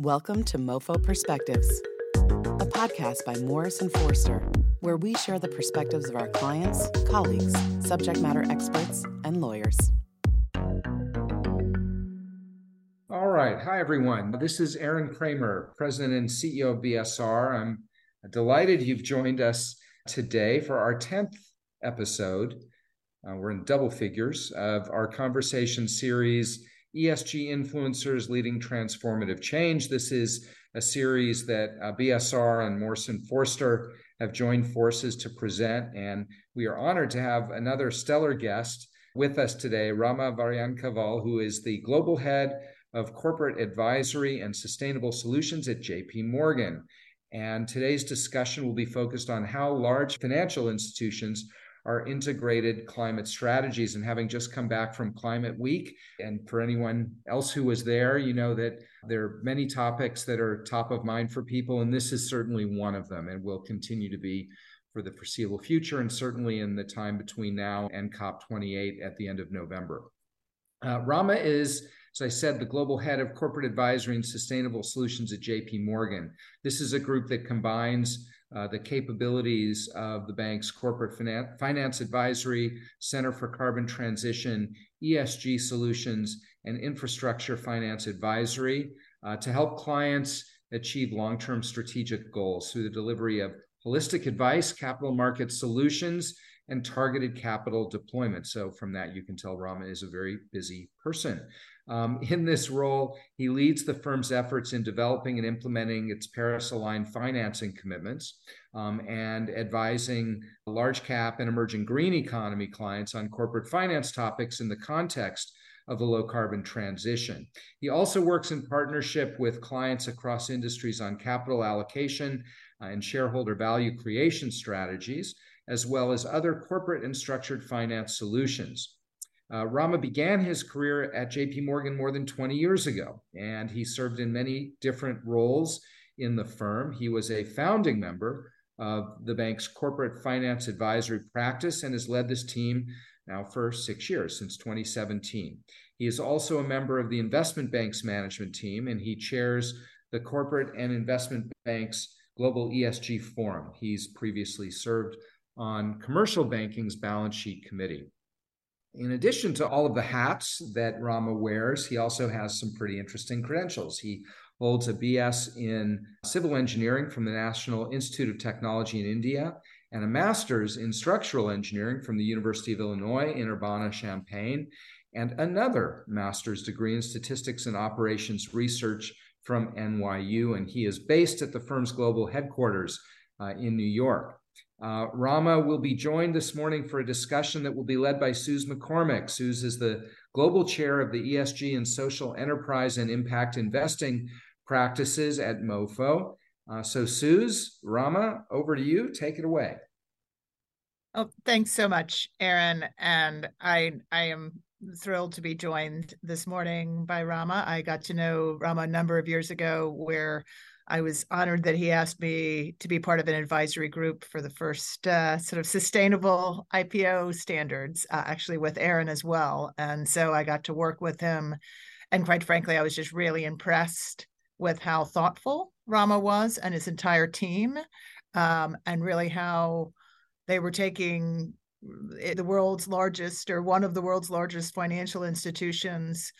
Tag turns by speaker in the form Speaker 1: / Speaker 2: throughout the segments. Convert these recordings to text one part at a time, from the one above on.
Speaker 1: Welcome to MoFo Perspectives, a podcast by Morrison Foerster, where we share the perspectives of our clients, colleagues, subject matter experts, and lawyers.
Speaker 2: All right. Hi, everyone. This is Aron Cramer, President and CEO of BSR. I'm delighted you've joined us today for our 10th episode. Uh, we're in double figures of our conversation series ESG influencers leading transformative change. This is a series that uh, BSR and Morrison Foerster have joined forces to present, and we are honored to have another stellar guest with us today, Rama Variankaval, who is the global head of corporate advisory and sustainable solutions at JP Morgan. And today's discussion will be focused on how large financial institutions our integrated climate strategies. And having just come back from Climate Week, and for anyone else who was there, you know that there are many topics that are top of mind for people, and this is certainly one of them and will continue to be for the foreseeable future, and certainly in the time between now and COP28 at the end of November. Uh, Rama is as I said, the global head of corporate advisory and sustainable solutions at JP Morgan. This is a group that combines uh, the capabilities of the bank's corporate finance, finance advisory, Center for Carbon Transition, ESG solutions, and infrastructure finance advisory uh, to help clients achieve long term strategic goals through the delivery of holistic advice, capital market solutions, and targeted capital deployment. So, from that, you can tell Rama is a very busy person. Um, in this role, he leads the firm's efforts in developing and implementing its Paris aligned financing commitments um, and advising large cap and emerging green economy clients on corporate finance topics in the context of the low carbon transition. He also works in partnership with clients across industries on capital allocation uh, and shareholder value creation strategies, as well as other corporate and structured finance solutions. Uh, Rama began his career at JP Morgan more than 20 years ago, and he served in many different roles in the firm. He was a founding member of the bank's corporate finance advisory practice and has led this team now for six years, since 2017. He is also a member of the investment bank's management team, and he chairs the corporate and investment bank's global ESG forum. He's previously served on commercial banking's balance sheet committee. In addition to all of the hats that Rama wears, he also has some pretty interesting credentials. He holds a BS in civil engineering from the National Institute of Technology in India and a master's in structural engineering from the University of Illinois in Urbana Champaign, and another master's degree in statistics and operations research from NYU. And he is based at the firm's global headquarters uh, in New York. Uh, Rama will be joined this morning for a discussion that will be led by Suze McCormick. Suz is the global chair of the ESG and social enterprise and impact investing practices at MoFo. Uh, so, Suz, Rama, over to you. Take it away.
Speaker 3: Oh, thanks so much, Aron. And I, I am thrilled to be joined this morning by Rama. I got to know Rama a number of years ago, where I was honored that he asked me to be part of an advisory group for the first uh, sort of sustainable IPO standards, uh, actually with Aron as well. And so I got to work with him. And quite frankly, I was just really impressed with how thoughtful Rama was and his entire team, um, and really how they were taking the world's largest or one of the world's largest financial institutions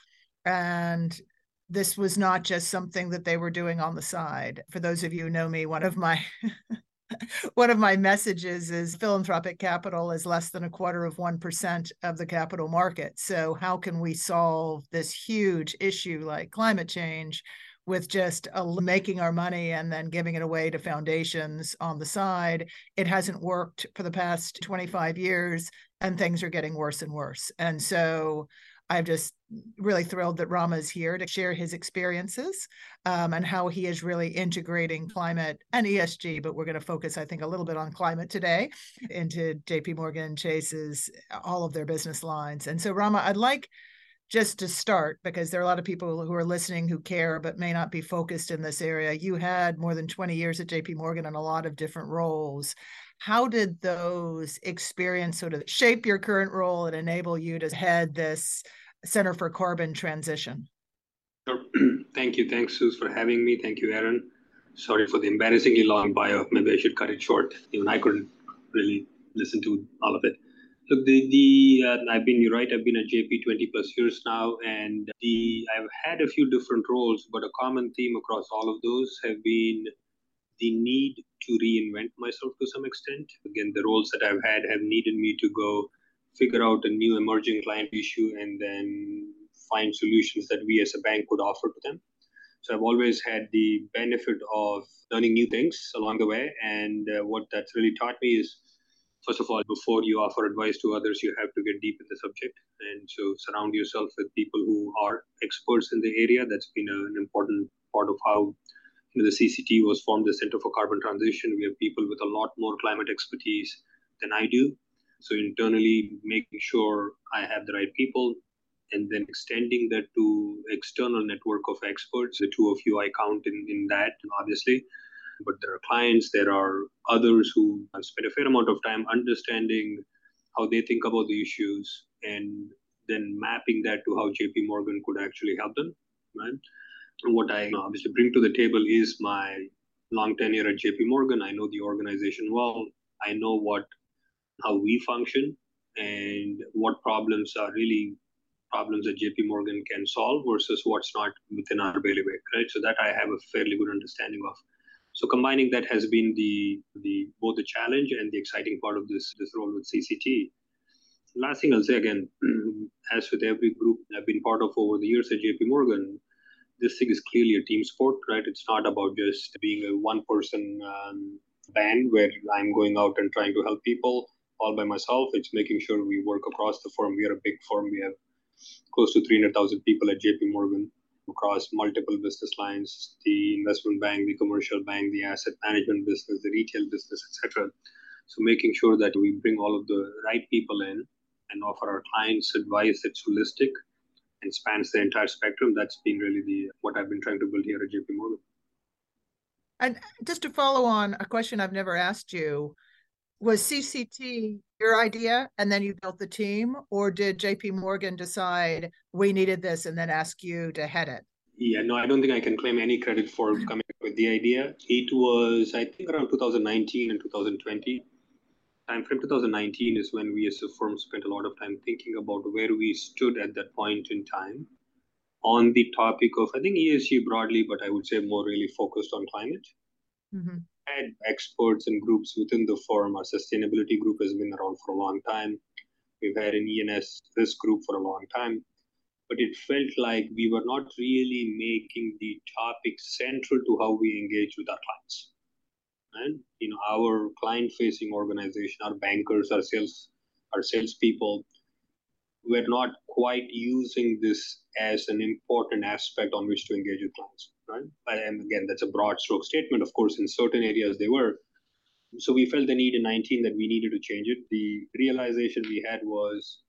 Speaker 3: and this was not just something that they were doing on the side. For those of you who know me, one of my one of my messages is philanthropic capital is less than a quarter of 1% of the capital market. So how can we solve this huge issue like climate change with just making our money and then giving it away to foundations on the side? It hasn't worked for the past 25 years and things are getting worse and worse. And so I'm just really thrilled that Rama is here to share his experiences um, and how he is really integrating climate and ESG. But we're going to focus, I think, a little bit on climate today into JP Morgan Chase's all of their business lines. And so, Rama, I'd like just to start because there are a lot of people who are listening who care but may not be focused in this area. You had more than 20 years at JP Morgan in a lot of different roles how did those experience sort of shape your current role and enable you to head this center for carbon transition
Speaker 4: Sure. Thank you. Thanks, Suz, for having me. Thank you, Aron. Sorry for the embarrassingly long bio. Maybe I should cut it short. Even I couldn't really listen to all of it. Look, the the uh, I've been you're right. I've been at JP 20 plus years now, and the I've had a few different roles, but a common theme across all of those have been the need to reinvent myself to some extent. Again, the roles that I've had have needed me to go figure out a new emerging client issue and then find solutions that we as a bank could offer to them. So I've always had the benefit of learning new things along the way, and uh, what that's really taught me is first of all, before you offer advice to others, you have to get deep in the subject. And so surround yourself with people who are experts in the area. That's been a, an important part of how the CCT was formed, the Center for Carbon Transition. We have people with a lot more climate expertise than I do. So internally, making sure I have the right people, and then extending that to external network of experts. The two of you I count in, in that, obviously but there are clients, there are others who spend a fair amount of time understanding how they think about the issues and then mapping that to how JP Morgan could actually help them. Right? And what I obviously bring to the table is my long tenure at JP Morgan. I know the organization well. I know what how we function and what problems are really problems that JP Morgan can solve versus what's not within our bailiwick, right? So that I have a fairly good understanding of. So combining that has been the the both the challenge and the exciting part of this this role with CCT. Last thing I'll say again, as with every group I've been part of over the years at JP Morgan, this thing is clearly a team sport, right? It's not about just being a one person um, band where I'm going out and trying to help people all by myself. It's making sure we work across the firm. We are a big firm. We have close to 300,000 people at JP Morgan across multiple business lines the investment bank the commercial bank the asset management business the retail business etc so making sure that we bring all of the right people in and offer our clients advice that's holistic and spans the entire spectrum that's been really the what i've been trying to build here at jp morgan
Speaker 3: and just to follow on a question i've never asked you was CCT your idea and then you built the team, or did JP Morgan decide we needed this and then ask you to head it?
Speaker 4: Yeah, no, I don't think I can claim any credit for coming up with the idea. It was, I think, around 2019 and 2020. Time frame 2019 is when we as a firm spent a lot of time thinking about where we stood at that point in time on the topic of, I think, ESG broadly, but I would say more really focused on climate. Mm-hmm had experts and groups within the firm. Our sustainability group has been around for a long time. We've had an E&S risk group for a long time. But it felt like we were not really making the topic central to how we engage with our clients. And you know, our client-facing organization, our bankers, our sales, our salespeople, we're not quite using this as an important aspect on which to engage with clients, right? And again, that's a broad stroke statement. Of course, in certain areas they were. So we felt the need in 19 that we needed to change it. The realization we had was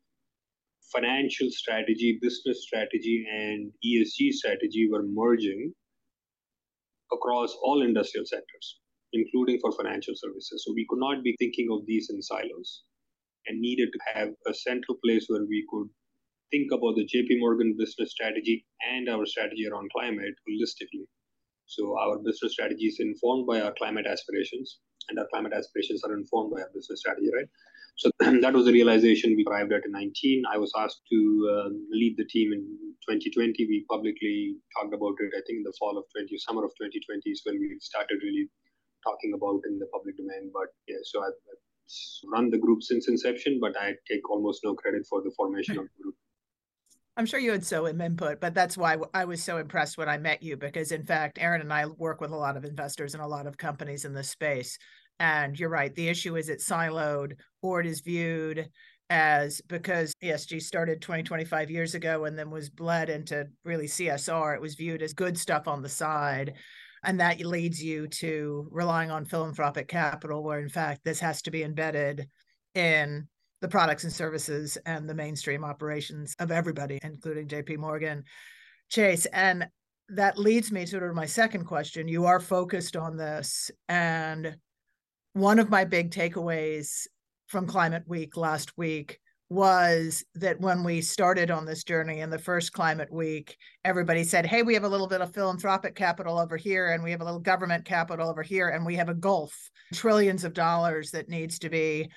Speaker 4: financial strategy, business strategy, and ESG strategy were merging across all industrial sectors, including for financial services. So we could not be thinking of these in silos and needed to have a central place where we could think about the JP Morgan business strategy and our strategy around climate holistically. So our business strategy is informed by our climate aspirations, and our climate aspirations are informed by our business strategy, right? So that was the realization we arrived at in 19. I was asked to uh, lead the team in 2020. We publicly talked about it, I think, in the fall of 20, summer of 2020 is when we started really talking about in the public domain. But yeah, so I've, I've run the group since inception, but I take almost no credit for the formation of the group.
Speaker 3: I'm sure you had so input, but that's why I was so impressed when I met you because, in fact, Aron and I work with a lot of investors and a lot of companies in this space. And you're right, the issue is it's siloed or it is viewed as because ESG started 20, 25 years ago and then was bled into really CSR, it was viewed as good stuff on the side and that leads you to relying on philanthropic capital where in fact this has to be embedded in the products and services and the mainstream operations of everybody including jp morgan chase. And that leads me to my second question. You are focused on this and one of my big takeaways from climate week last week was that when we started on this journey in the first climate week, everybody said, Hey, we have a little bit of philanthropic capital over here, and we have a little government capital over here, and we have a gulf, trillions of dollars that needs to be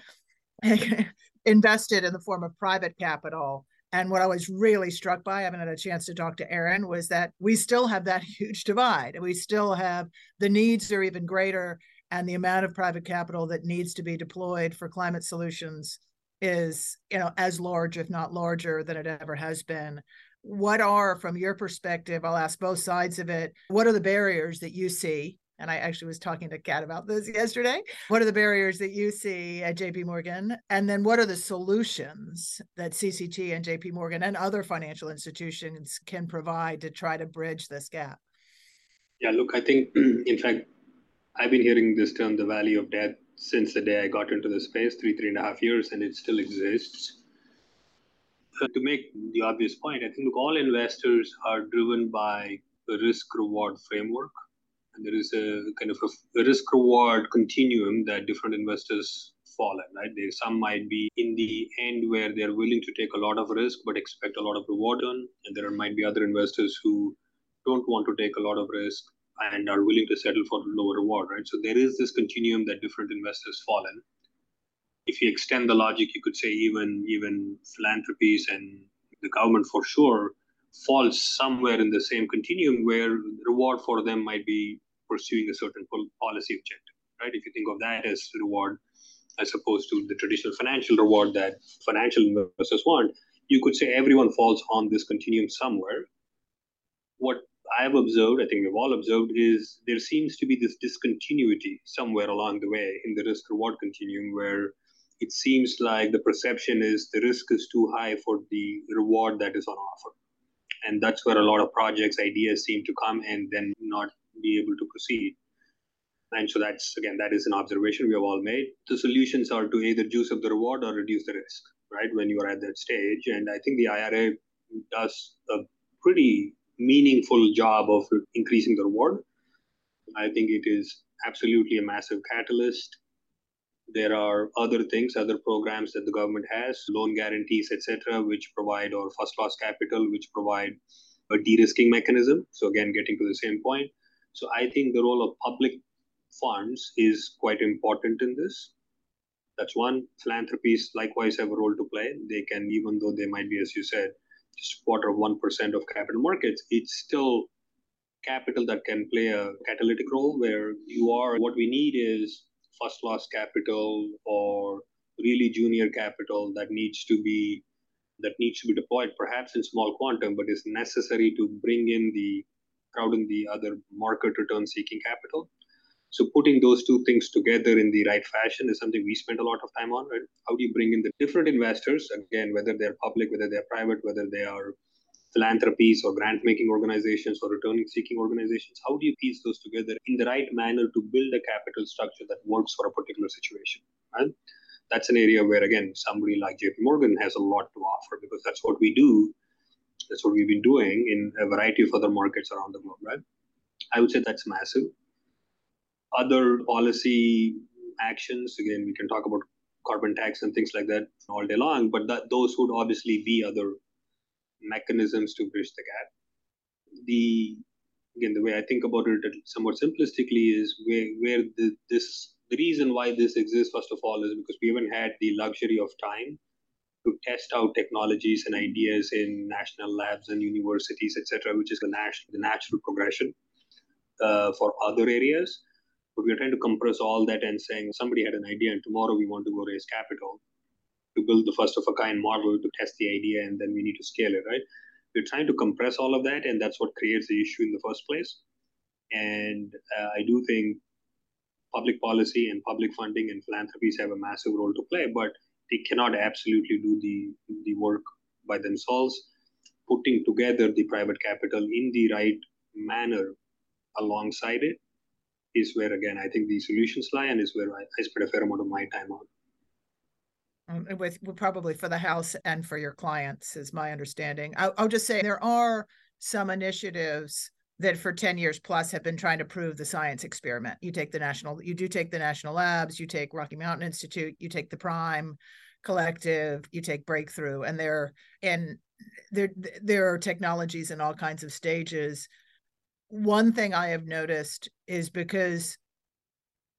Speaker 3: invested in the form of private capital. And what I was really struck by, I haven't had a chance to talk to Aron, was that we still have that huge divide. And we still have the needs are even greater, and the amount of private capital that needs to be deployed for climate solutions is you know as large if not larger than it ever has been what are from your perspective i'll ask both sides of it what are the barriers that you see and i actually was talking to kat about this yesterday what are the barriers that you see at jp morgan and then what are the solutions that cct and jp morgan and other financial institutions can provide to try to bridge this gap
Speaker 4: yeah look i think in fact i've been hearing this term the valley of death since the day I got into the space, three, three and a half years, and it still exists. Uh, to make the obvious point, I think look, all investors are driven by a risk reward framework. And there is a kind of a, risk reward continuum that different investors fall in, right? There, some might be in the end where they're willing to take a lot of risk but expect a lot of reward on, and there might be other investors who don't want to take a lot of risk and are willing to settle for lower reward, right? So there is this continuum that different investors fall in. If you extend the logic, you could say even even philanthropies and the government for sure falls somewhere in the same continuum where reward for them might be pursuing a certain policy objective, right? If you think of that as reward as opposed to the traditional financial reward that financial investors want, you could say everyone falls on this continuum somewhere. What I've observed, I think we've all observed, is there seems to be this discontinuity somewhere along the way in the risk reward continuum where it seems like the perception is the risk is too high for the reward that is on offer. And that's where a lot of projects, ideas seem to come and then not be able to proceed. And so that's, again, that is an observation we have all made. The solutions are to either juice up the reward or reduce the risk, right, when you are at that stage. And I think the IRA does a pretty meaningful job of increasing the reward. I think it is absolutely a massive catalyst. There are other things, other programs that the government has, loan guarantees, etc., which provide, or first loss capital, which provide a de-risking mechanism. So again, getting to the same point. So I think the role of public funds is quite important in this. That's one. Philanthropies likewise have a role to play. They can, even though they might be, as you said, just a quarter of 1% of capital markets, it's still capital that can play a catalytic role where you are, what we need is first loss capital or really junior capital that needs to be that needs to be deployed perhaps in small quantum but is necessary to bring in the crowd in the other market return seeking capital so putting those two things together in the right fashion is something we spend a lot of time on. Right? How do you bring in the different investors again, whether they're public, whether they're private, whether they are philanthropies or grant making organizations or returning seeking organizations? How do you piece those together in the right manner to build a capital structure that works for a particular situation? Right? That's an area where again somebody like JP Morgan has a lot to offer because that's what we do. That's what we've been doing in a variety of other markets around the globe, right? I would say that's massive other policy actions, again, we can talk about carbon tax and things like that all day long, but that, those would obviously be other mechanisms to bridge the gap. The again, the way I think about it somewhat simplistically is where where the, this the reason why this exists first of all is because we haven't had the luxury of time to test out technologies and ideas in national labs and universities, etc., which is the, nat- the natural progression uh, for other areas. But we're trying to compress all that and saying somebody had an idea and tomorrow we want to go raise capital to build the first of a kind model to test the idea and then we need to scale it, right? We're trying to compress all of that and that's what creates the issue in the first place. And uh, I do think public policy and public funding and philanthropies have a massive role to play, but they cannot absolutely do the, the work by themselves. Putting together the private capital in the right manner alongside it is where again I think the solutions lie, and is where I, I spend a fair amount of my time on.
Speaker 3: Um, with probably for the house and for your clients, is my understanding. I'll, I'll just say there are some initiatives that for 10 years plus have been trying to prove the science experiment. You take the national, you do take the national labs, you take Rocky Mountain Institute, you take the prime collective, you take breakthrough, and there and there there are technologies in all kinds of stages. One thing I have noticed is because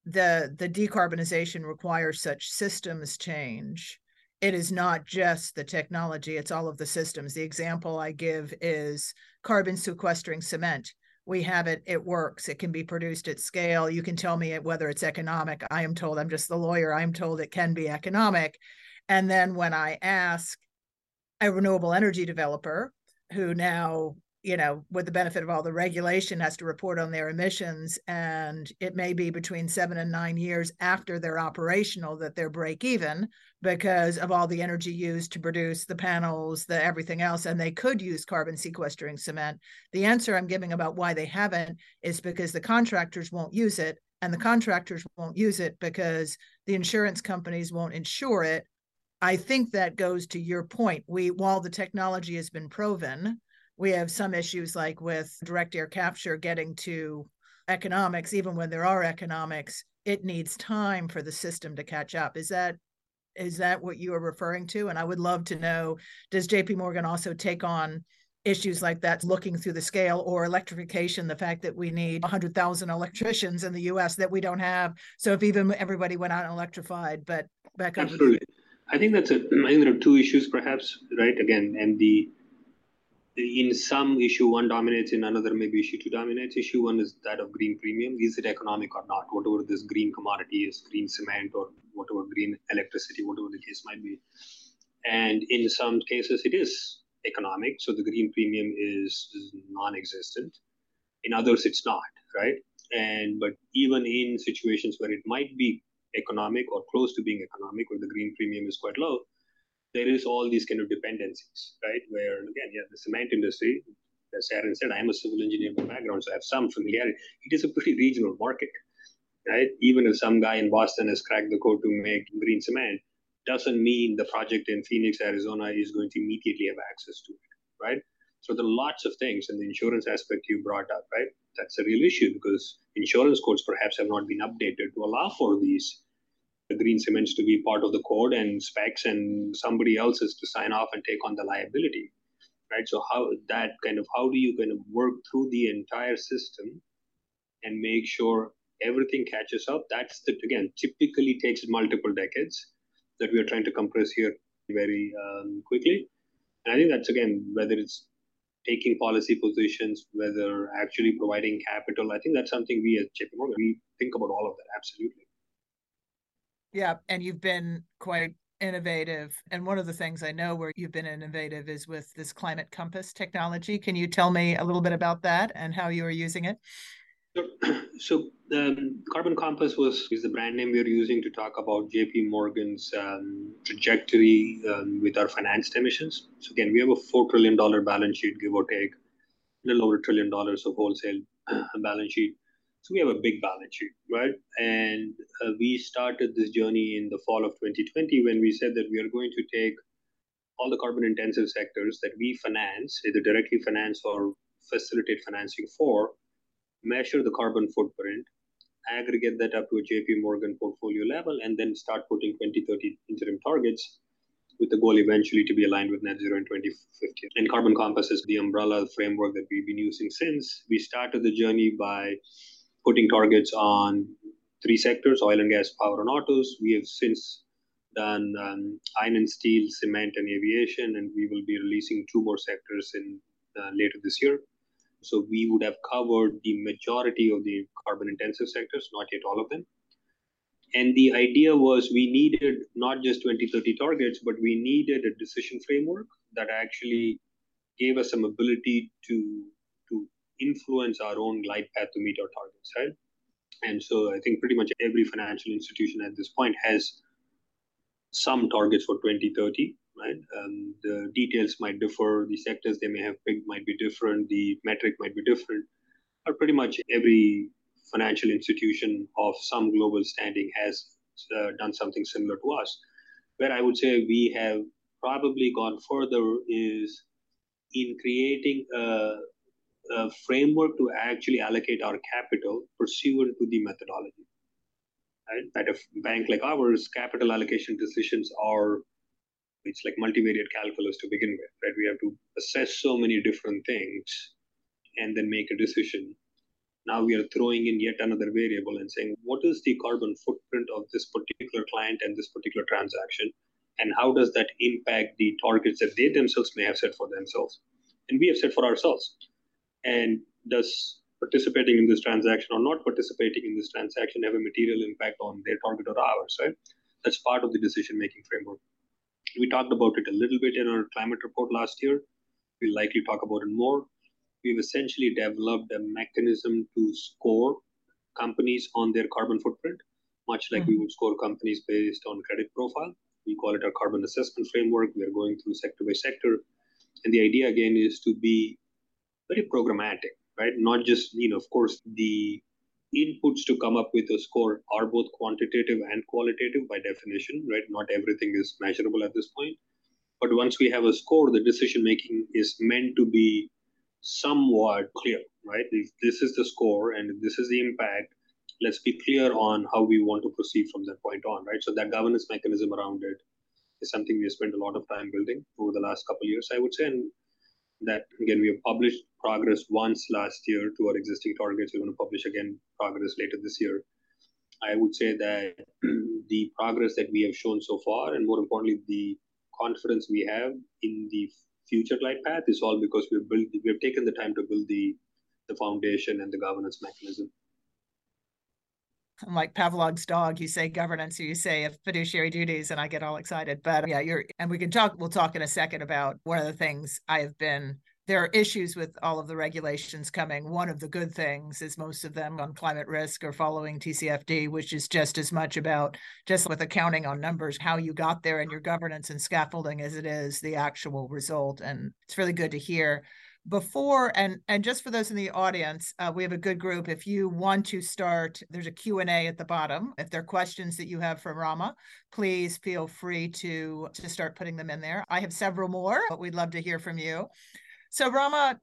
Speaker 3: the the decarbonization requires such systems change. It is not just the technology it's all of the systems. The example i give is carbon sequestering cement. We have it it works it can be produced at scale. You can tell me whether it's economic i am told i'm just the lawyer i'm told it can be economic. And then when i ask a renewable energy developer who now you know, with the benefit of all the regulation, has to report on their emissions. And it may be between seven and nine years after they're operational that they're break even because of all the energy used to produce the panels, the everything else. And they could use carbon sequestering cement. The answer I'm giving about why they haven't is because the contractors won't use it. And the contractors won't use it because the insurance companies won't insure it. I think that goes to your point. We, while the technology has been proven, we have some issues like with direct air capture getting to economics even when there are economics it needs time for the system to catch up. Is that is that what you are referring to? And i would love to know does jp morgan also take on issues like that looking through the scale or electrification the fact that we need 100,000 electricians in the US that we don't have? So if even everybody went out and electrified but back
Speaker 4: up. Absolutely. I think that's a i think there are two issues perhaps right? Again and the in some issue one dominates in another maybe issue two dominates. Issue one is that of green premium. Is it economic or not? Whatever this green commodity is green cement or whatever green electricity whatever the case might be. And in some cases it is economic. So the green premium is, is non-existent. In others it's not right? And but even in situations where it might be economic or close to being economic where the green premium is quite low there is all these kind of dependencies, right? Where again, yeah, the cement industry, as Aron said, I'm a civil engineer by background, so I have some familiarity. It is a pretty regional market, right? Even if some guy in Boston has cracked the code to make green cement, doesn't mean the project in Phoenix, Arizona is going to immediately have access to it, right? So there are lots of things, and the insurance aspect you brought up, right? That's a real issue because insurance codes perhaps have not been updated to allow for these green cements to be part of the code and specs and somebody else is to sign off and take on the liability right? So how that kind of how do you kind of work through the entire system and make sure everything catches up? That's the again typically takes multiple decades that we are trying to compress here very um, quickly. And i think that's again whether it's taking policy positions whether actually providing capital i think that's something we at jp morgan we think about all of that absolutely
Speaker 3: yeah, and you've been quite innovative. And one of the things I know where you've been innovative is with this climate compass technology. Can you tell me a little bit about that and how you are using it?
Speaker 4: So, um, Carbon Compass was is the brand name we're using to talk about JP Morgan's um, trajectory um, with our financed emissions. So again, we have a four trillion dollar balance sheet, give or take, a little over a trillion dollars of wholesale balance sheet. So we have a big balance sheet, right? And uh, we started this journey in the fall of 2020 when we said that we are going to take all the carbon intensive sectors that we finance, either directly finance or facilitate financing for, measure the carbon footprint, aggregate that up to a JP Morgan portfolio level, and then start putting 2030 interim targets with the goal eventually to be aligned with net zero in 2050. And Carbon Compass is the umbrella framework that we've been using since. We started the journey by putting targets on three sectors oil and gas, power, and autos. We have since done um, iron and steel, cement, and aviation, and we will be releasing two more sectors in uh, later this year. So we would have covered the majority of the carbon intensive sectors, not yet all of them. And the idea was we needed not just 2030 targets, but we needed a decision framework that actually gave us some ability to influence our own glide path to meet our targets, right? And so I think pretty much every financial institution at this point has some targets for 2030, right? Um, the details might differ, the sectors they may have picked might be different, the metric might be different, but pretty much every financial institution of some global standing has uh, done something similar to us. Where I would say we have probably gone further is in creating a a framework to actually allocate our capital pursuant to the methodology. Right? At a bank like ours, capital allocation decisions are it's like multivariate calculus to begin with, right? We have to assess so many different things and then make a decision. Now we are throwing in yet another variable and saying, what is the carbon footprint of this particular client and this particular transaction? And how does that impact the targets that they themselves may have set for themselves? And we have set for ourselves. And does participating in this transaction or not participating in this transaction have a material impact on their target or ours, right? That's part of the decision making framework. We talked about it a little bit in our climate report last year. We'll likely talk about it more. We've essentially developed a mechanism to score companies on their carbon footprint, much like mm-hmm. we would score companies based on credit profile. We call it our carbon assessment framework. We are going through sector by sector. And the idea again is to be very programmatic, right? Not just, you know, of course, the inputs to come up with a score are both quantitative and qualitative by definition, right? Not everything is measurable at this point. But once we have a score, the decision making is meant to be somewhat clear, right? If this is the score and this is the impact, let's be clear on how we want to proceed from that point on, right? So that governance mechanism around it is something we spent a lot of time building over the last couple years, I would say. And that again, we have published progress once last year to our existing targets. We're going to publish again progress later this year. I would say that the progress that we have shown so far, and more importantly, the confidence we have in the future glide path is all because we've taken the time to build the foundation and the governance mechanism.
Speaker 3: I'm like Pavlov's dog. You say governance, or you say fiduciary duties, and I get all excited. But yeah, you're, and we can talk. We'll talk in a second about one of the things I have been there are issues with all of the regulations coming. One of the good things is most of them on climate risk are following TCFD, which is just as much about just with accounting on numbers, how you got there and your governance and scaffolding as it is the actual result. And it's really good to hear. Before and and just for those in the audience, uh, we have a good group. If you want to start, there's a Q and A at the bottom. If there are questions that you have for Rama, please feel free to to start putting them in there. I have several more, but we'd love to hear from you. So, Rama,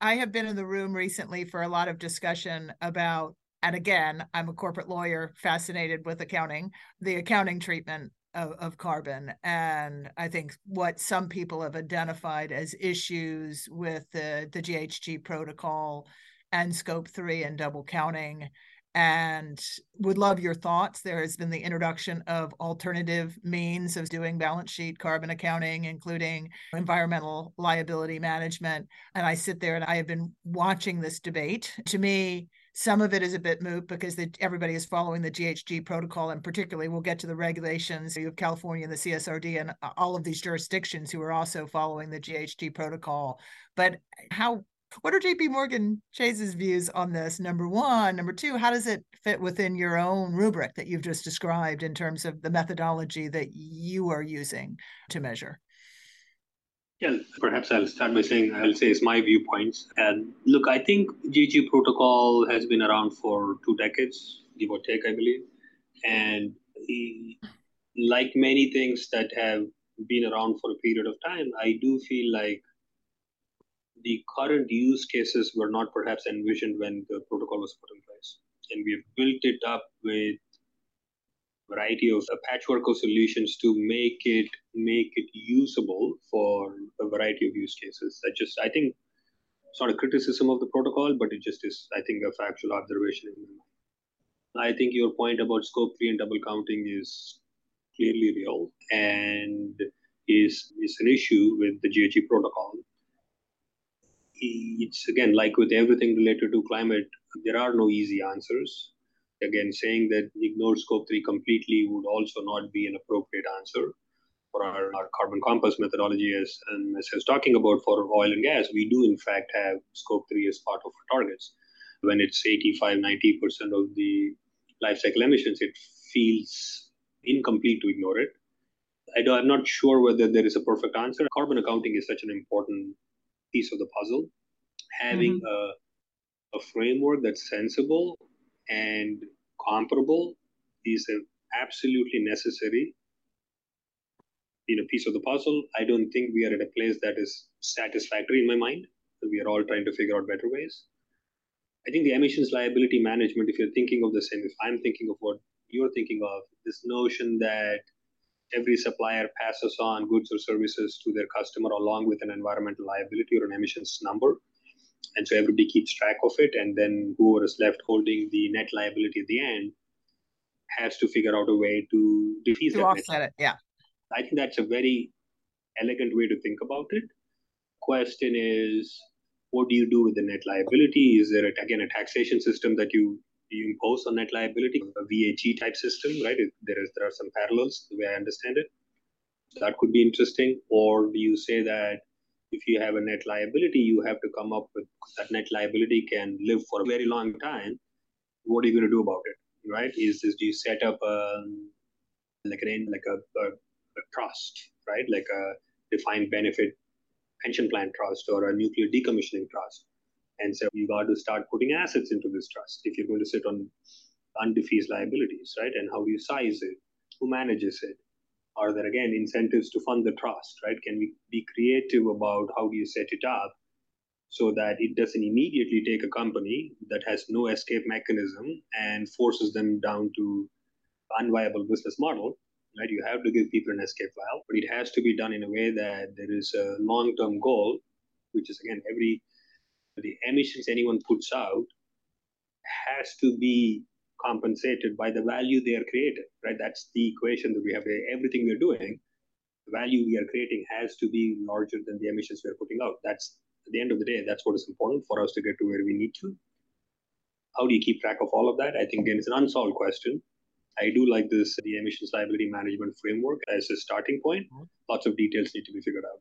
Speaker 3: I have been in the room recently for a lot of discussion about, and again, I'm a corporate lawyer fascinated with accounting, the accounting treatment of, of, carbon. And I think what some people have identified as issues with the, the GHG protocol and scope three and double counting and would love your thoughts. There has been the introduction of alternative means of doing balance sheet carbon accounting, including environmental liability management. And I sit there and I have been watching this debate. To me, some of it is a bit moot because the, everybody is following the GHG protocol, and particularly we'll get to the regulations. You have California and the CSRD and all of these jurisdictions who are also following the GHG protocol. But how what are JP Morgan Chase's views on this? Number one. Number two, how does it fit within your own rubric that you've just described in terms of the methodology that you are using to measure?
Speaker 4: Yeah, perhaps I'll start by saying I'll say it's my viewpoints. And look, I think GHG protocol has been around for two decades, give or take, I believe. And he, like many things that have been around for a period of time, I do feel like the current use cases were not perhaps envisioned when the protocol was put in place. And we've built it up with variety of a patchwork of solutions to make it make it usable for a variety of use cases. I just I think it's not a criticism of the protocol, but it just is I think a factual observation. I think your point about scope three and double counting is clearly real and is is an issue with the GHG protocol it's again like with everything related to climate, there are no easy answers. Again, saying that ignore scope three completely would also not be an appropriate answer for our, our carbon compass methodology. As and as I was talking about for oil and gas, we do in fact have scope three as part of our targets. When it's 85, 90 percent of the life cycle emissions, it feels incomplete to ignore it. I am not sure whether there is a perfect answer. Carbon accounting is such an important piece of the puzzle. Having mm-hmm. a, a framework that's sensible and comparable is an absolutely necessary you know piece of the puzzle. I don't think we are at a place that is satisfactory in my mind. We are all trying to figure out better ways. I think the emissions liability management, if you're thinking of the same, if I'm thinking of what you're thinking of, this notion that every supplier passes on goods or services to their customer along with an environmental liability or an emissions number. And so everybody keeps track of it. And then whoever is left holding the net liability at the end has to figure out a way to defease
Speaker 3: to offset it. Yeah.
Speaker 4: I think that's a very elegant way to think about it. Question is, what do you do with the net liability? Is there, a, again, a taxation system that you you impose on net liability, a VAT type system, right? There is there are some parallels the way I understand it. That could be interesting. Or do you say that if you have a net liability, you have to come up with that net liability can live for a very long time. What are you going to do about it, right? Is this do you set up a like an like a, a, a trust, right? Like a defined benefit pension plan trust or a nuclear decommissioning trust and so you got to start putting assets into this trust if you're going to sit on undefeased liabilities, right? And how do you size it? Who manages it? Are there again incentives to fund the trust, right? Can we be creative about how do you set it up so that it doesn't immediately take a company that has no escape mechanism and forces them down to unviable business model, right? You have to give people an escape valve, but it has to be done in a way that there is a long-term goal, which is again every the emissions anyone puts out has to be compensated by the value they are creating, right? That's the equation that we have. Everything we're doing, the value we are creating has to be larger than the emissions we're putting out. That's at the end of the day, that's what is important for us to get to where we need to. How do you keep track of all of that? I think again, it's an unsolved question. I do like this the emissions liability management framework as a starting point. Mm-hmm. Lots of details need to be figured out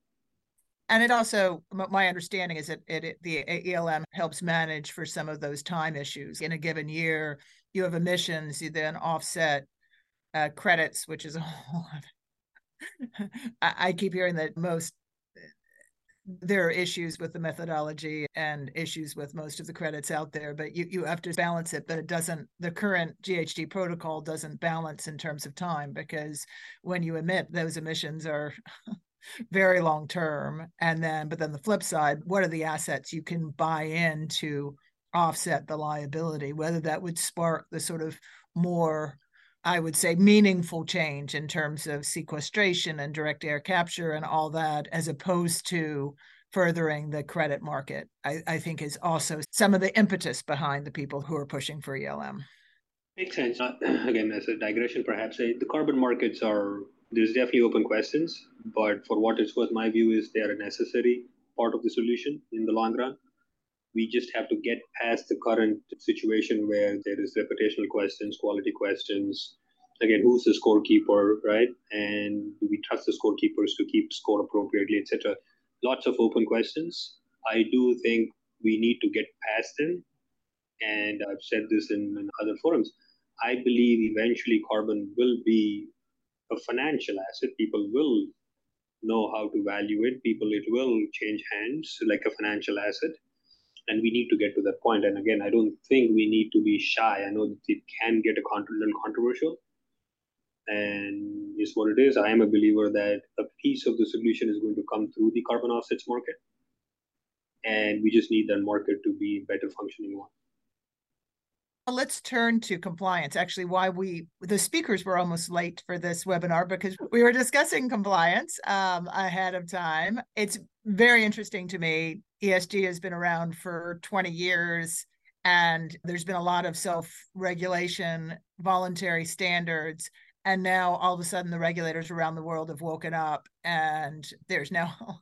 Speaker 3: and it also my understanding is that it, it, the elm helps manage for some of those time issues. In a given year you have emissions you then offset uh, credits which is a whole I, I keep hearing that most there are issues with the methodology and issues with most of the credits out there but you, you have to balance it but it doesn't the current ghg protocol doesn't balance in terms of time because when you emit those emissions are very long term and then but then the flip side what are the assets you can buy in to offset the liability? Whether that would spark the sort of more i would say meaningful change in terms of sequestration and direct air capture and all that as opposed to furthering the credit market i, I think is also some of the impetus behind the people who are pushing for elm
Speaker 4: makes sense. Again as a digression perhaps uh, the carbon markets are there's definitely open questions, but for what it's worth, my view is they are a necessary part of the solution in the long run. We just have to get past the current situation where there is reputational questions, quality questions. Again, who's the scorekeeper, right? And do we trust the scorekeepers to keep score appropriately, etc. Lots of open questions. I do think we need to get past them. And I've said this in, in other forums. I believe eventually carbon will be a financial asset. People will know how to value it. People, it will change hands like a financial asset. And we need to get to that point. And again, I don't think we need to be shy. I know it can get a little controversial, and is what it is. I am a believer that a piece of the solution is going to come through the carbon offsets market, and we just need that market to be better functioning one.
Speaker 3: Let's turn to compliance. Actually, why we the speakers were almost late for this webinar because we were discussing compliance um, ahead of time. It's very interesting to me. ESG has been around for 20 years, and there's been a lot of self-regulation, voluntary standards, and now all of a sudden the regulators around the world have woken up, and there's now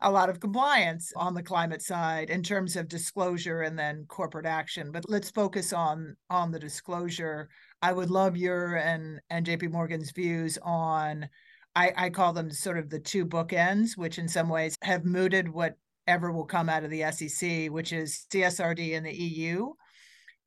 Speaker 3: a lot of compliance on the climate side in terms of disclosure and then corporate action but let's focus on on the disclosure. I would love your and and jp morgan's views on i i call them sort of the two bookends which in some ways have mooted whatever will come out of the sec which is csrd in the eu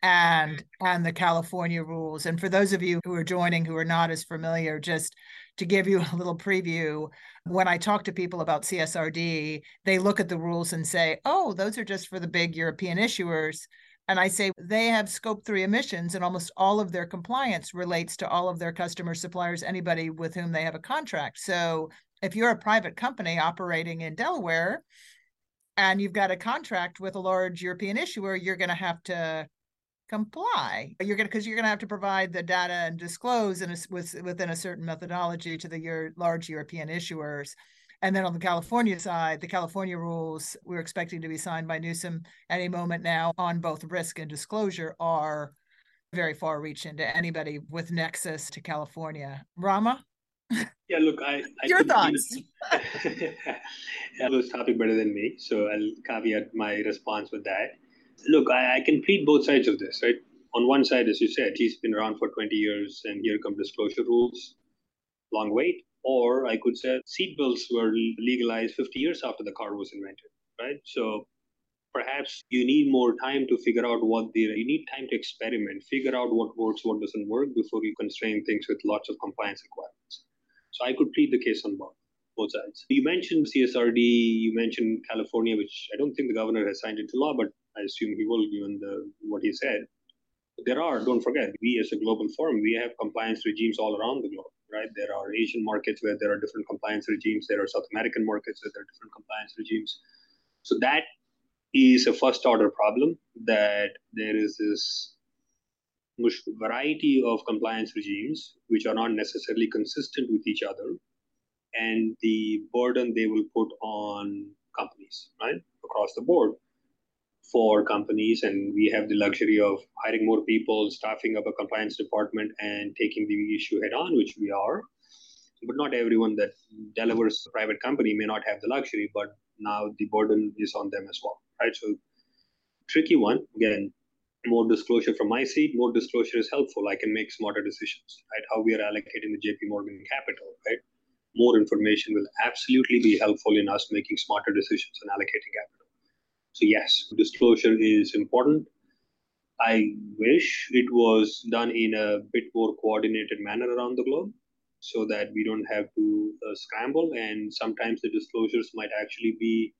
Speaker 3: Mm-hmm. and and the California rules. And for those of you who are joining who are not as familiar, just to give you a little preview, when I talk to people about CSRD, they look at the rules and say, "Oh, those are just for the big European issuers." And I say they have scope three emissions, and almost all of their compliance relates to all of their customers, suppliers, anybody with whom they have a contract. So if you're a private company operating in Delaware and you've got a contract with a large European issuer, you're going to have to comply. You're going to because you're going to have to provide the data and disclose in a, with, within a certain methodology to the your large European issuers. And then on the California side, the California rules we're expecting to be signed by Newsom any moment now on both risk and disclosure are very far reaching to anybody with nexus to California. Rama?
Speaker 4: Yeah, look, I, I
Speaker 3: your thoughts.
Speaker 4: yeah, was topic better than me, so I'll caveat my response with that. Look, I, I can plead both sides of this, right? On one side, as you said, he's been around for 20 years, and here come disclosure rules. Long wait. Or I could say seatbelts were legalized 50 years after the car was invented, right? So perhaps you need more time to figure out what the you need time to experiment, figure out what works, what doesn't work before you constrain things with lots of compliance requirements. So I could plead the case on both both sides. You mentioned CSRD, you mentioned California, which I don't think the governor has signed into law, but I assume he will, given the what he said. There are, don't forget, we as a global forum, we have compliance regimes all around the globe right? There are Asian markets where there are different compliance regimes. There are South American markets where there are different compliance regimes. So that is a first order problem that there is this variety of compliance regimes which are not necessarily consistent with each other and the burden they will put on companies right across the board for companies. And we have the luxury of hiring more people staffing up a compliance department and taking the issue head on which we are. But not everyone that delivers a private company may not have the luxury but now the burden is on them as well right? So tricky one. Again more disclosure from my seat. More disclosure is helpful. I can make smarter decisions right? How we are allocating the jp morgan capital right more information will absolutely be helpful in us making smarter decisions and allocating capital so, yes, disclosure is important. I wish it was done in a bit more coordinated manner around the globe so that we don't have to uh, scramble. And sometimes the disclosures might actually be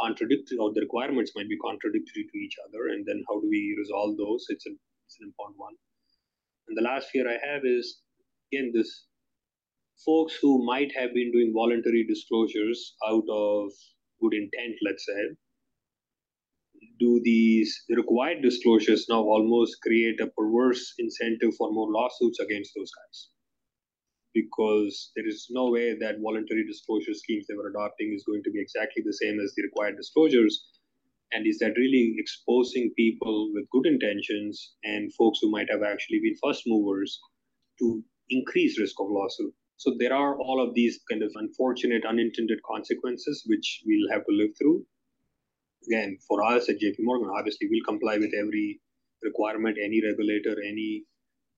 Speaker 4: contradictory, or the requirements might be contradictory to each other. And then how do we resolve those? It's, a, it's an important one. And the last fear I have is again, this folks who might have been doing voluntary disclosures out of good intent, let's say, do these required disclosures now almost create a perverse incentive for more lawsuits against those guys? Because there is no way that voluntary disclosure schemes they were adopting is going to be exactly the same as the required disclosures. And is that really exposing people with good intentions and folks who might have actually been first movers to increase risk of lawsuit? So there are all of these kind of unfortunate, unintended consequences which we'll have to live through again, for us at JP Morgan, obviously we'll comply with every requirement any regulator, any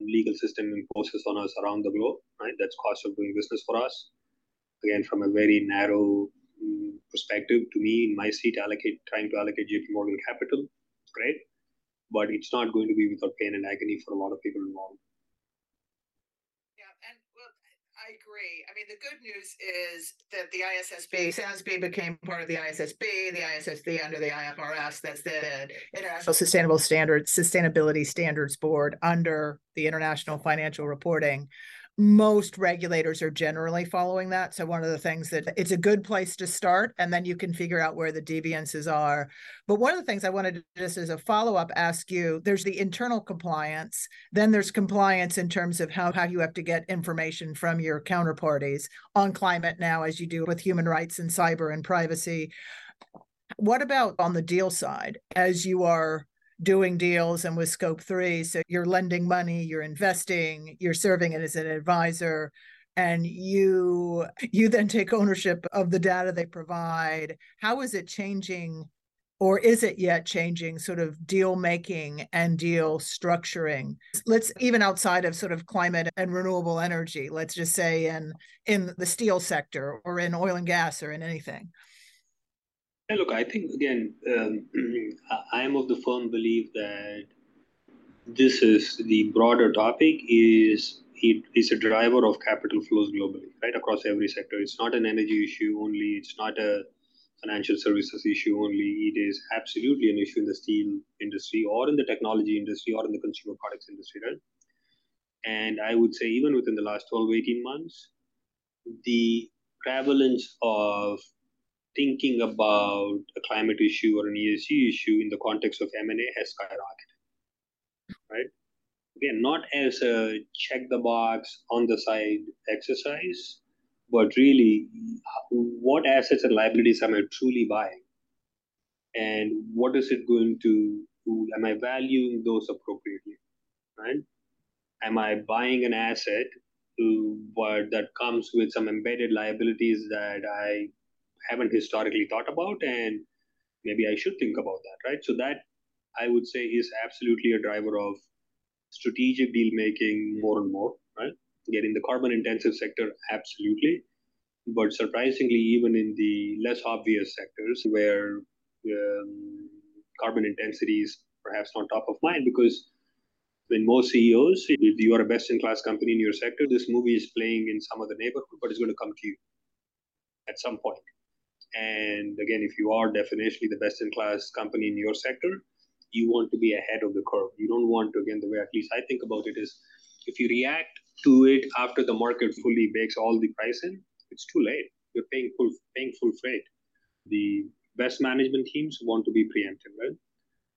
Speaker 4: legal system imposes on us around the globe, right? That's cost of doing business for us. Again, from a very narrow um, perspective, to me, in my seat, allocate trying to allocate JP Morgan capital, great, but it's not going to be without pain and agony for a lot of people involved.
Speaker 3: I agree. I mean, the good news is that the ISSB, SASB became part of the ISSB, the ISSB under the IFRS, that's the International Sustainable Standards, Sustainability Standards Board under the International Financial Reporting most regulators are generally following that. So one of the things that it's a good place to start, and then you can figure out where the deviances are. But one of the things I wanted to just as a follow up ask you: there's the internal compliance, then there's compliance in terms of how how you have to get information from your counterparties on climate now, as you do with human rights and cyber and privacy. What about on the deal side, as you are doing deals and with scope three. So you're lending money, you're investing, you're serving it as an advisor and you you then take ownership of the data they provide how is it changing or is it yet changing sort of deal making and deal structuring let's even outside of sort of climate and renewable energy let's just say in in the steel sector or in oil and gas or in anything
Speaker 4: yeah, look, I think again, um, I am of the firm belief that this is the broader topic is it is a driver of capital flows globally, right across every sector. It's not an energy issue only. It's not a financial services issue only. It is absolutely an issue in the steel industry or in the technology industry or in the consumer products industry, right? And I would say even within the last 12, 18 months, the prevalence of thinking about a climate issue or an ESG issue in the context of M&A has skyrocketed. right? Again, not as a check the box on the side exercise, but really what assets and liabilities am I truly buying? And what is it going to, am I valuing those appropriately, right? Am I buying an asset uh, but that comes with some embedded liabilities that I haven't historically thought about, and maybe I should think about that, right? So that I would say is absolutely a driver of strategic deal making more and more, right? Getting the carbon intensive sector, absolutely. But surprisingly, even in the less obvious sectors where um, carbon intensity is perhaps not top of mind because when most CEOs, if you are a best in class company in your sector, this movie is playing in some other neighborhood, but it's going to come to you at some point. And again, if you are definitionally the best in class company in your sector, you want to be ahead of the curve. You don't want to, again, the way at least I think about it is if you react to it after the market fully bakes all the price in, it's too late. You're paying full paying full freight. The best management teams want to be preemptive, right?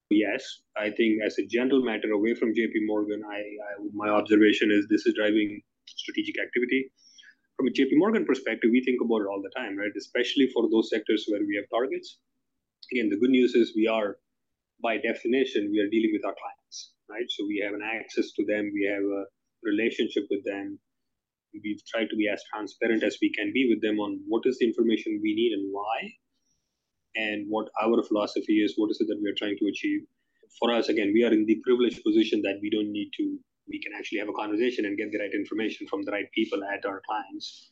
Speaker 4: Yes, I think as a general matter, away from JP Morgan, I, I my observation is this is driving strategic activity. From a JP Morgan perspective, we think about it all the time, right? Especially for those sectors where we have targets. Again, the good news is we are, by definition, we are dealing with our clients, right? So we have an access to them, we have a relationship with them. We've tried to be as transparent as we can be with them on what is the information we need and why and what our philosophy is, what is it that we are trying to achieve. For us, again, we are in the privileged position that we don't need to, we can actually have a conversation and get the right information from the right people at our clients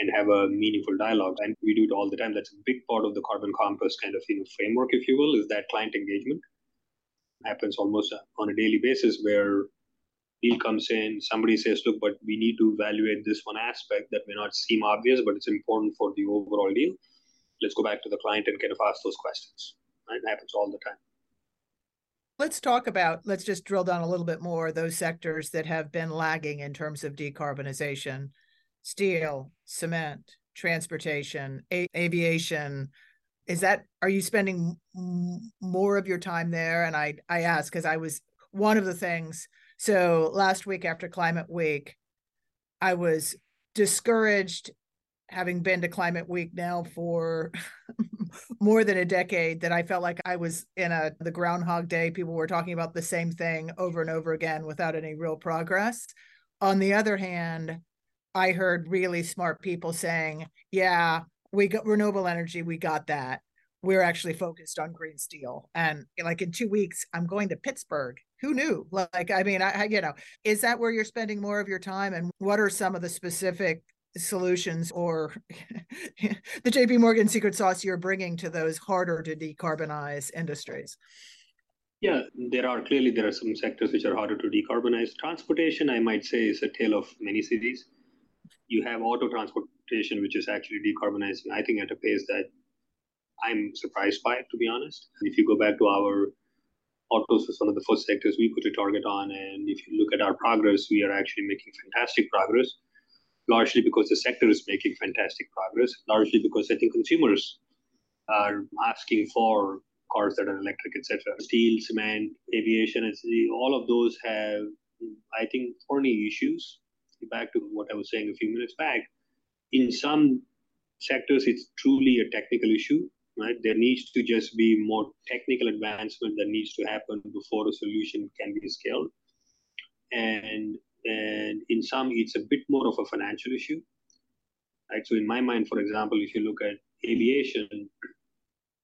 Speaker 4: and have a meaningful dialogue. And we do it all the time. That's a big part of the Carbon Compass kind of you know, framework, if you will, is that client engagement happens almost uh, on a daily basis where deal comes in, somebody says, look, but we need to evaluate this one aspect that may not seem obvious, but it's important for the overall deal let's go back to the client and kind of ask those questions. Right? It happens all the time.
Speaker 3: Let's talk about, let's just drill down a little bit more those sectors that have been lagging in terms of decarbonization steel, cement, transportation, a- aviation. Is that, are you spending m- more of your time there? And I, I ask because I was one of the things. So last week after Climate Week, I was discouraged having been to Climate Week now for more than a decade that I felt like I was in a the Groundhog Day. People were talking about the same thing over and over again without any real progress. On the other hand, I heard really smart people saying, "Yeah, we got renewable energy. We got that. We're actually focused on green steel." And like in two weeks, I'm going to Pittsburgh. Who knew? Like, I mean, I, I you know, is that where you're spending more of your time? And what are some of the specific solutions or the JP Morgan secret sauce you're bringing to those harder to decarbonize industries?
Speaker 4: Yeah, there are clearly there are some sectors which are harder to decarbonize. Transportation, I might say, is a tale of many cities. You have auto transportation, which is actually decarbonizing, I think, at a pace that I'm surprised by, to be honest. If you go back to our autos is one of the first sectors we put a target on, and if you look at our progress, we are actually making fantastic progress largely because the sector is making fantastic progress, largely because I think consumers are asking for cars that are electric, etc. Steel, cement, aviation, all of those have, I think, thorny issues. Back to what I was saying a few minutes back, in some sectors, it's truly a technical issue. Right? There needs to just be more technical advancement that needs to happen before a solution can be scaled. And and in some it's a bit more of a financial issue right? So in my mind for example if you look at aviation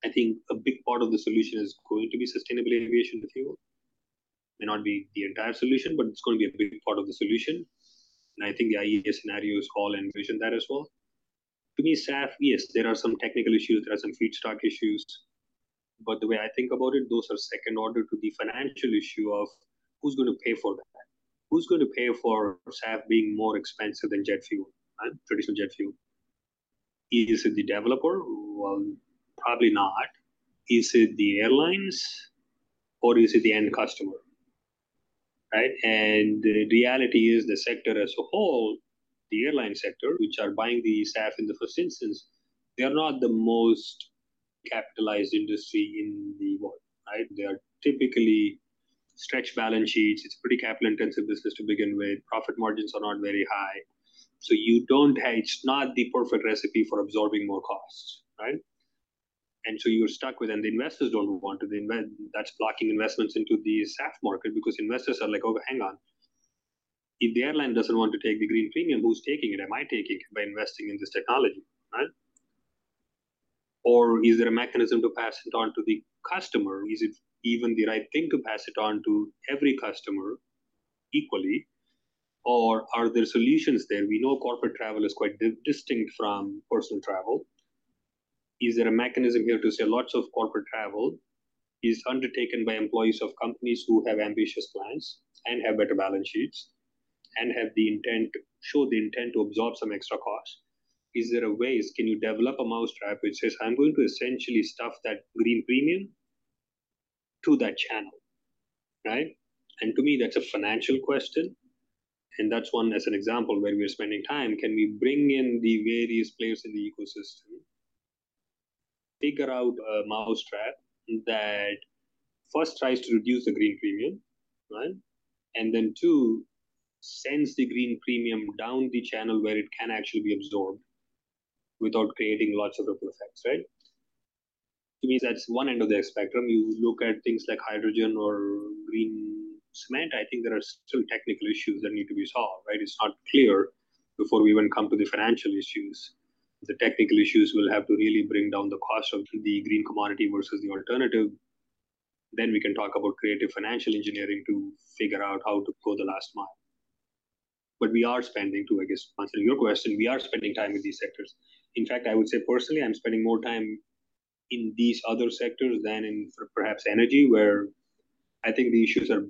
Speaker 4: i think a big part of the solution is going to be sustainable aviation fuel. May not be the entire solution but it's going to be a big part of the solution. And i think the iea scenarios all envision that as well. To me saf yes there are some technical issues there are some feedstock issues. But the way i think about it those are second order to the financial issue of who's going to pay for that who's going to pay for SAF being more expensive than jet fuel, right? traditional jet fuel? Is it the developer? Well, probably not. Is it the airlines or is it the end customer? Right? And the reality is the sector as a whole, the airline sector, which are buying the SAF in the first instance, they are not the most capitalized industry in the world, right? They are typically stretch balance sheets. It's pretty capital intensive business to begin with. Profit margins are not very high. So you don't have, it's not the perfect recipe for absorbing more costs, right? And so you're stuck with, and the investors don't want to. invest, that's blocking investments into the SAF market because investors are like, oh, hang on. If the airline doesn't want to take the green premium, who's taking it? Am I taking it by investing in this technology, right? Or is there a mechanism to pass it on to the customer? Is it even the right thing to pass it on to every customer equally? Or are there solutions there? We know corporate travel is quite di- distinct from personal travel. Is there a mechanism here to say lots of corporate travel is undertaken by employees of companies who have ambitious plans and have better balance sheets and have the intent, show the intent to absorb some extra cost? Is there a way, can you develop a mousetrap which says, I'm going to essentially stuff that green premium to that channel, right? And to me, that's a financial question. And that's one as an example where we're spending time. Can we bring in the various players in the ecosystem, figure out a mousetrap that first tries to reduce the green premium, right? And then two, sends the green premium down the channel where it can actually be absorbed without creating lots of ripple effects, right? To me, that's one end of the spectrum. You look at things like hydrogen or green cement, I think there are still technical issues that need to be solved, right? It's not clear before we even come to the financial issues. The technical issues will have to really bring down the cost of the green commodity versus the alternative. Then we can talk about creative financial engineering to figure out how to go the last mile. But we are spending, to I guess answering your question, we are spending time in these sectors. In fact, I would say personally, I'm spending more time in these other sectors than in perhaps energy, where I think the issues are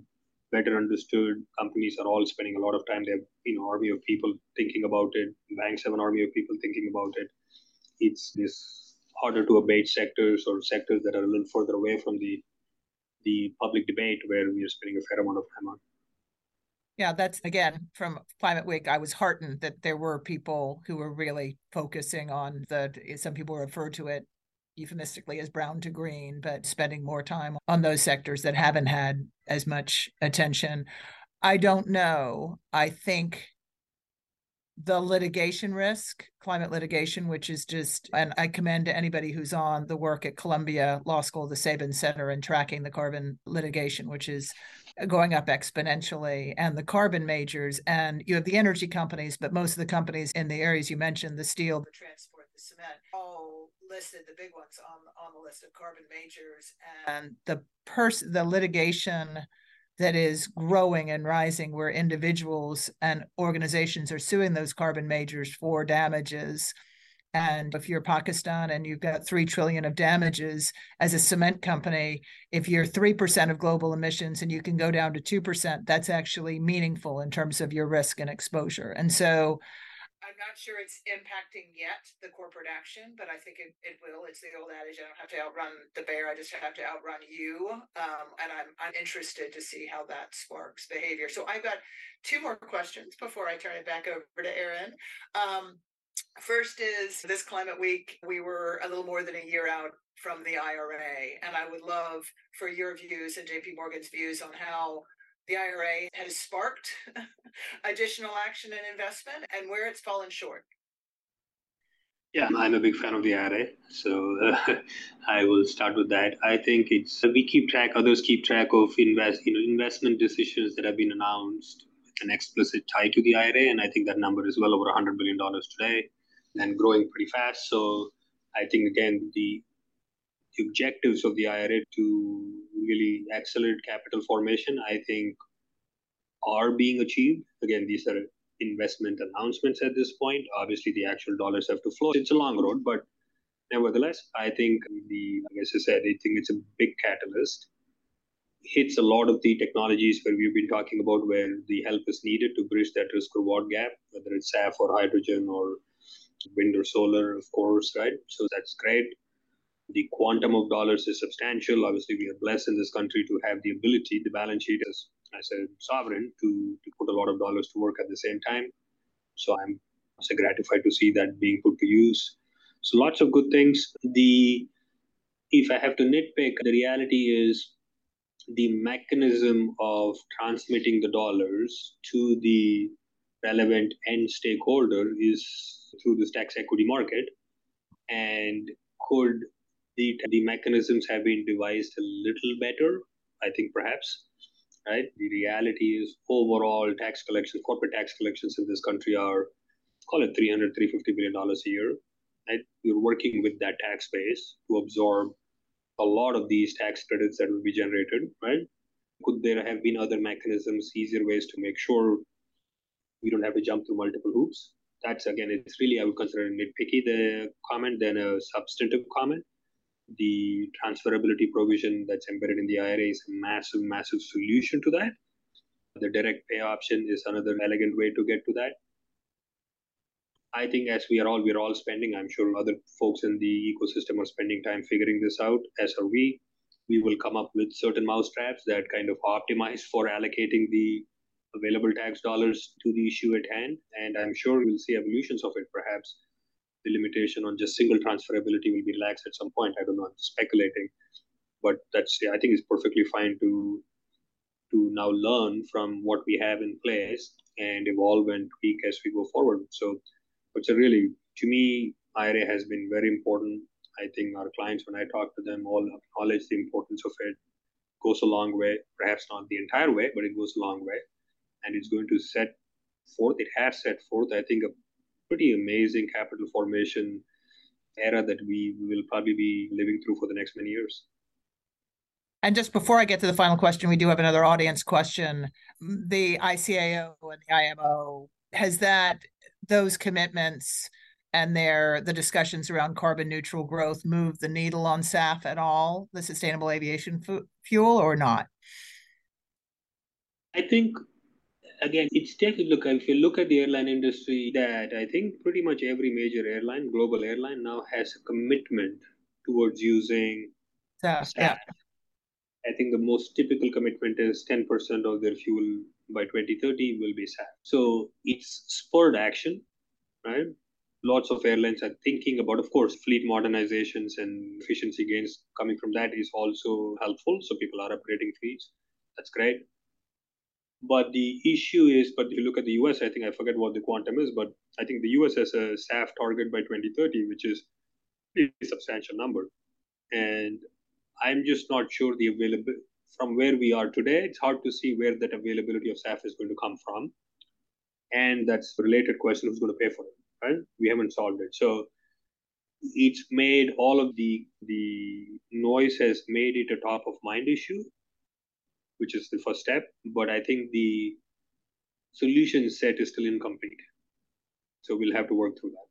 Speaker 4: better understood. Companies are all spending a lot of time. They have you know army of people thinking about it. Banks have an army of people thinking about it. It's this harder to abate sectors or sectors that are a little further away from the the public debate where we are spending a fair amount of time on.
Speaker 3: Yeah, that's again from Climate Week. I was heartened that there were people who were really focusing on the. Some people refer to it euphemistically as brown to green, but spending more time on those sectors that haven't had as much attention. I don't know. I think the litigation risk, climate litigation, which is just, and I commend to anybody who's on the work at Columbia Law School, the Sabin Center, and tracking the carbon litigation, which is going up exponentially, and the carbon majors. And you have the energy companies, but most of the companies in the areas you mentioned, the steel, the transport, the cement, all listed the big ones on on the list of carbon majors and the person the litigation that is growing and rising where individuals and organizations are suing those carbon majors for damages and if you're Pakistan and you've got 3 trillion of damages as a cement company, if you're 3% of global emissions and you can go down to 2%, that's actually meaningful in terms of your risk and exposure. And so I'm not sure it's impacting yet the corporate action, but I think it, it will. It's the old adage: I don't have to outrun the bear; I just have to outrun you. Um, and I'm I'm interested to see how that sparks behavior. So I've got two more questions before I turn it back over to Aron. Um, first is this climate week. We were a little more than a year out from the IRA, and I would love for your views and JP Morgan's views on how the IRA has sparked additional action and investment and where it's fallen short.
Speaker 4: Yeah, I'm a big fan of the IRA, so uh, I will start with that. I think it's we keep track, others keep track of invest, you know, investment decisions that have been announced with an explicit tie to the IRA, and I think that number is well over 100 billion dollars today, and growing pretty fast. So I think again the the objectives of the IRA to really accelerate capital formation, I think, are being achieved. Again, these are investment announcements at this point. Obviously, the actual dollars have to flow. It's a long road, but nevertheless, I think the, as I said, I think it's a big catalyst. Hits a lot of the technologies where we've been talking about where the help is needed to bridge that risk reward gap, whether it's SAF or hydrogen or wind or solar, of course, right? So that's great. The quantum of dollars is substantial. Obviously, we are blessed in this country to have the ability, the balance sheet as, as a sovereign, to, to put a lot of dollars to work at the same time. So I'm so gratified to see that being put to use. So lots of good things. The if I have to nitpick, the reality is the mechanism of transmitting the dollars to the relevant end stakeholder is through this tax equity market. And could the, the mechanisms have been devised a little better? I think perhaps, right? The reality is overall tax collections, corporate tax collections in this country are, call it 300, 350 billion dollars a year. Right? We're working with that tax base to absorb a lot of these tax credits that will be generated, right? Could there have been other mechanisms, easier ways to make sure we don't have to jump through multiple hoops? That's again, it's really I would consider a nitpicky the comment than a substantive comment. The transferability provision that's embedded in the IRA is a massive, massive solution to that. The direct pay option is another elegant way to get to that. I think as we are all we're all spending, I'm sure other folks in the ecosystem are spending time figuring this out, as are we. We will come up with certain mousetraps that kind of optimize for allocating the available tax dollars to the issue at hand. And I'm sure we'll see evolutions of it. Perhaps the limitation on just single transferability will be relaxed at some point. I don't know. I'm speculating, but that's I think it's perfectly fine to to now learn from what we have in place and evolve and tweak as we go forward. So it's a really, to me, IRA has been very important. I think our clients, when I talk to them, all acknowledge the importance of it. Goes a long way, perhaps not the entire way, but it goes a long way. And it's going to set forth, it has set forth, I think, a pretty amazing capital formation era that we will probably be living through for the next many years.
Speaker 3: And just before I get to the final question, we do have another audience question. The ICAO and the IMO, has that those commitments and their the discussions around carbon neutral growth move the needle on SAF at all, the sustainable aviation fu- fuel, or not?
Speaker 4: I think again, it's take a look. If you look at the airline industry, that I think pretty much every major airline, global airline, now has a commitment towards using
Speaker 3: SAF. Yeah.
Speaker 4: I think the most typical commitment is 10% of their fuel by 2030 will be SAF. So it's spurred action, right? Lots of airlines are thinking about, of course, fleet modernizations and efficiency gains coming from that is also helpful. So people are upgrading fleets. That's great. But the issue is, but if you look at the US, I think I forget what the quantum is, but I think the US has a SAF target by 2030, which is a substantial number. And I'm just not sure the availability from where we are today, it's hard to see where that availability of SAF is going to come from. And that's a related question who's going to pay for it, right? We haven't solved it. So it's made all of the the noise has made it a top of mind issue, which is the first step. But I think the solution set is still incomplete. So we'll have to work through that.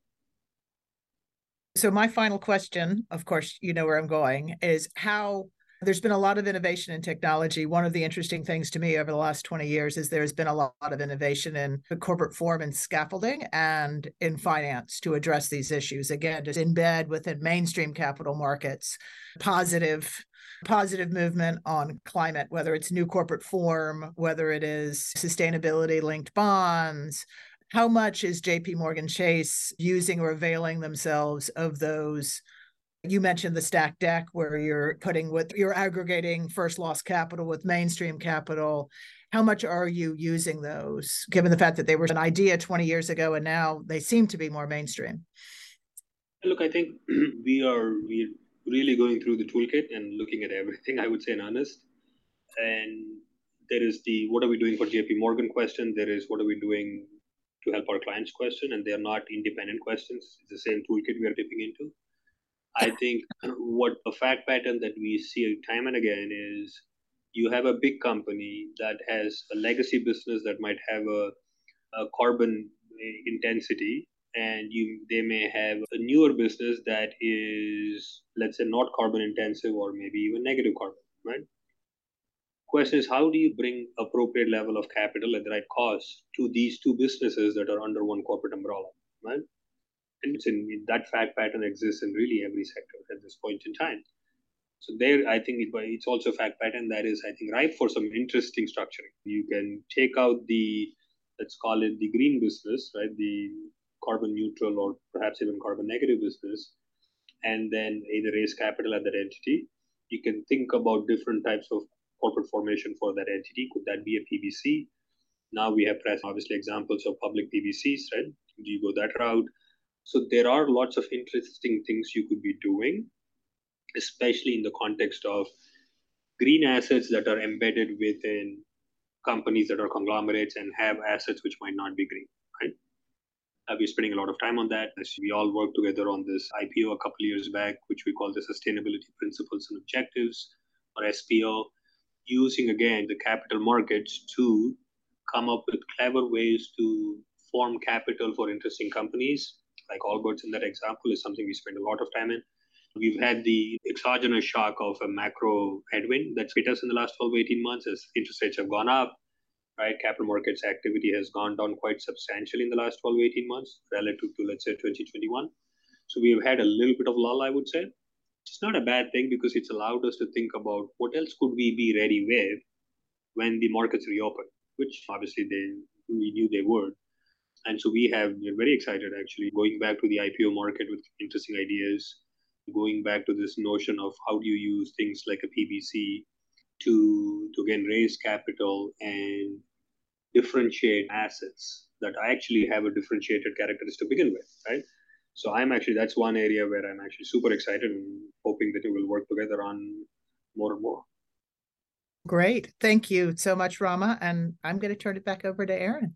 Speaker 3: So my final question, of course, you know where I'm going, is how there's been a lot of innovation in technology. One of the interesting things to me over the last 20 years is there's been a lot of innovation in the corporate form and scaffolding and in finance to address these issues. Again, just embed within mainstream capital markets positive positive movement on climate, whether it's new corporate form, whether it is sustainability linked bonds. How much is JP Morgan Chase using or availing themselves of those you mentioned the stack deck where you're putting with you're aggregating first loss capital with mainstream capital. How much are you using those given the fact that they were an idea 20 years ago and now they seem to be more mainstream?
Speaker 4: Look i think we are we really going through the toolkit and looking at everything i would say in earnest. and there is the what are we doing for jp morgan question? There is what are we doing to help our clients question? And they're not independent questions. It's the same toolkit we are dipping into I think what a fact pattern that we see time and again is you have a big company that has a legacy business that might have a, a carbon intensity and you they may have a newer business that is let's say not carbon intensive or maybe even negative carbon right? Question is how do you bring appropriate level of capital at the right cost to these two businesses that are under one corporate umbrella right and that fact pattern exists in really every sector at this point in time. So there, I think it, it's also a fact pattern that is, I think, ripe for some interesting structuring. You can take out the, let's call it the green business, right? The carbon neutral or perhaps even carbon negative business, and then either raise capital at that entity. You can think about different types of corporate formation for that entity. Could that be a PBC? Now we have press, obviously examples of public PBCs, right? Do you go that route? So there are lots of interesting things you could be doing, especially in the context of green assets that are embedded within companies that are conglomerates and have assets which might not be green, right? Uh, we're spending a lot of time on that. We all worked together on this IPO a couple years back, which we call the Sustainability Principles and Objectives, or SPO, using again the capital markets to come up with clever ways to form capital for interesting companies. Like Allbirds in that example is something we spend a lot of time in. We've had the exogenous shock of a macro headwind that's hit us in the last 12, to 18 months as interest rates have gone up, right? Capital markets activity has gone down quite substantially in the last 12, to 18 months relative to, let's say, 2021. So we've had a little bit of lull, I would say. It's not a bad thing because it's allowed us to think about what else could we be ready with when the markets reopen, which obviously they we knew they would. And so we have we're very excited actually going back to the IPO market with interesting ideas, going back to this notion of how do you use things like a PBC to to again raise capital and differentiate assets that actually have a differentiated characteristic to begin with, right? So I'm actually that's one area where I'm actually super excited and hoping that we will work together on more and more.
Speaker 3: Great. Thank you so much, Rama. And I'm going to turn it back over to Aron.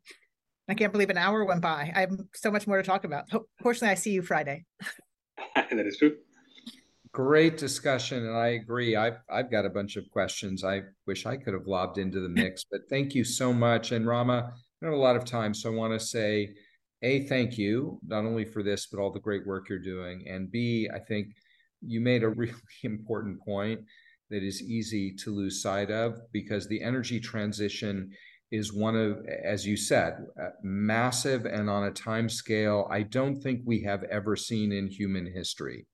Speaker 3: I can't believe an hour went by. I have so much more to talk about. Fortunately, I see you Friday.
Speaker 4: that is true.
Speaker 2: Great discussion, and I agree. I've I've got a bunch of questions. I wish I could have lobbed into the mix, but thank you so much. And Rama, I don't have a lot of time, so I want to say, a thank you not only for this, but all the great work you're doing, and b I think you made a really important point that is easy to lose sight of because the energy transition is one of, as you said, uh, massive and on a time scale I don't think we have ever seen in human history.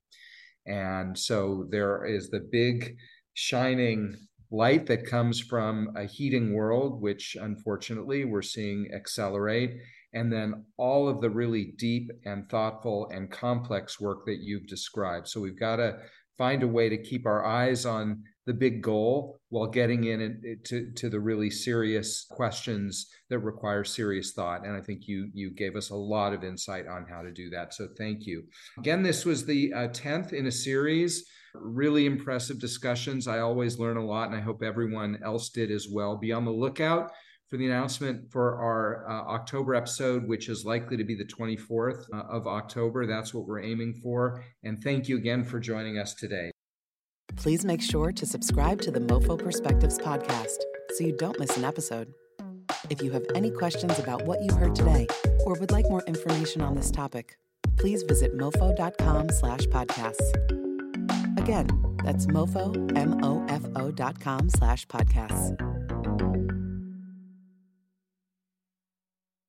Speaker 2: And so there is the big shining light that comes from a heating world, which unfortunately we're seeing accelerate. And then all of the really deep and thoughtful and complex work that you've described. So we've got to find a way to keep our eyes on the big goal while getting in to, to the really serious questions that require serious thought. And I think you you gave us a lot of insight on how to do that. So thank you. Again, this was the uh, 10th in a series. Really impressive discussions. I always learn a lot, and I hope everyone else did as well. Be on the lookout for the announcement for our uh, October episode, which is likely to be the 24th uh, of October. That's what we're aiming for. And thank you again for joining us today
Speaker 1: please make sure to subscribe to the MoFo Perspectives podcast so you don't miss an episode. If you have any questions about what you heard today or would like more information on this topic, please visit mofo.com slash podcasts. Again, that's mofo, M-O-F-O dot com slash podcasts.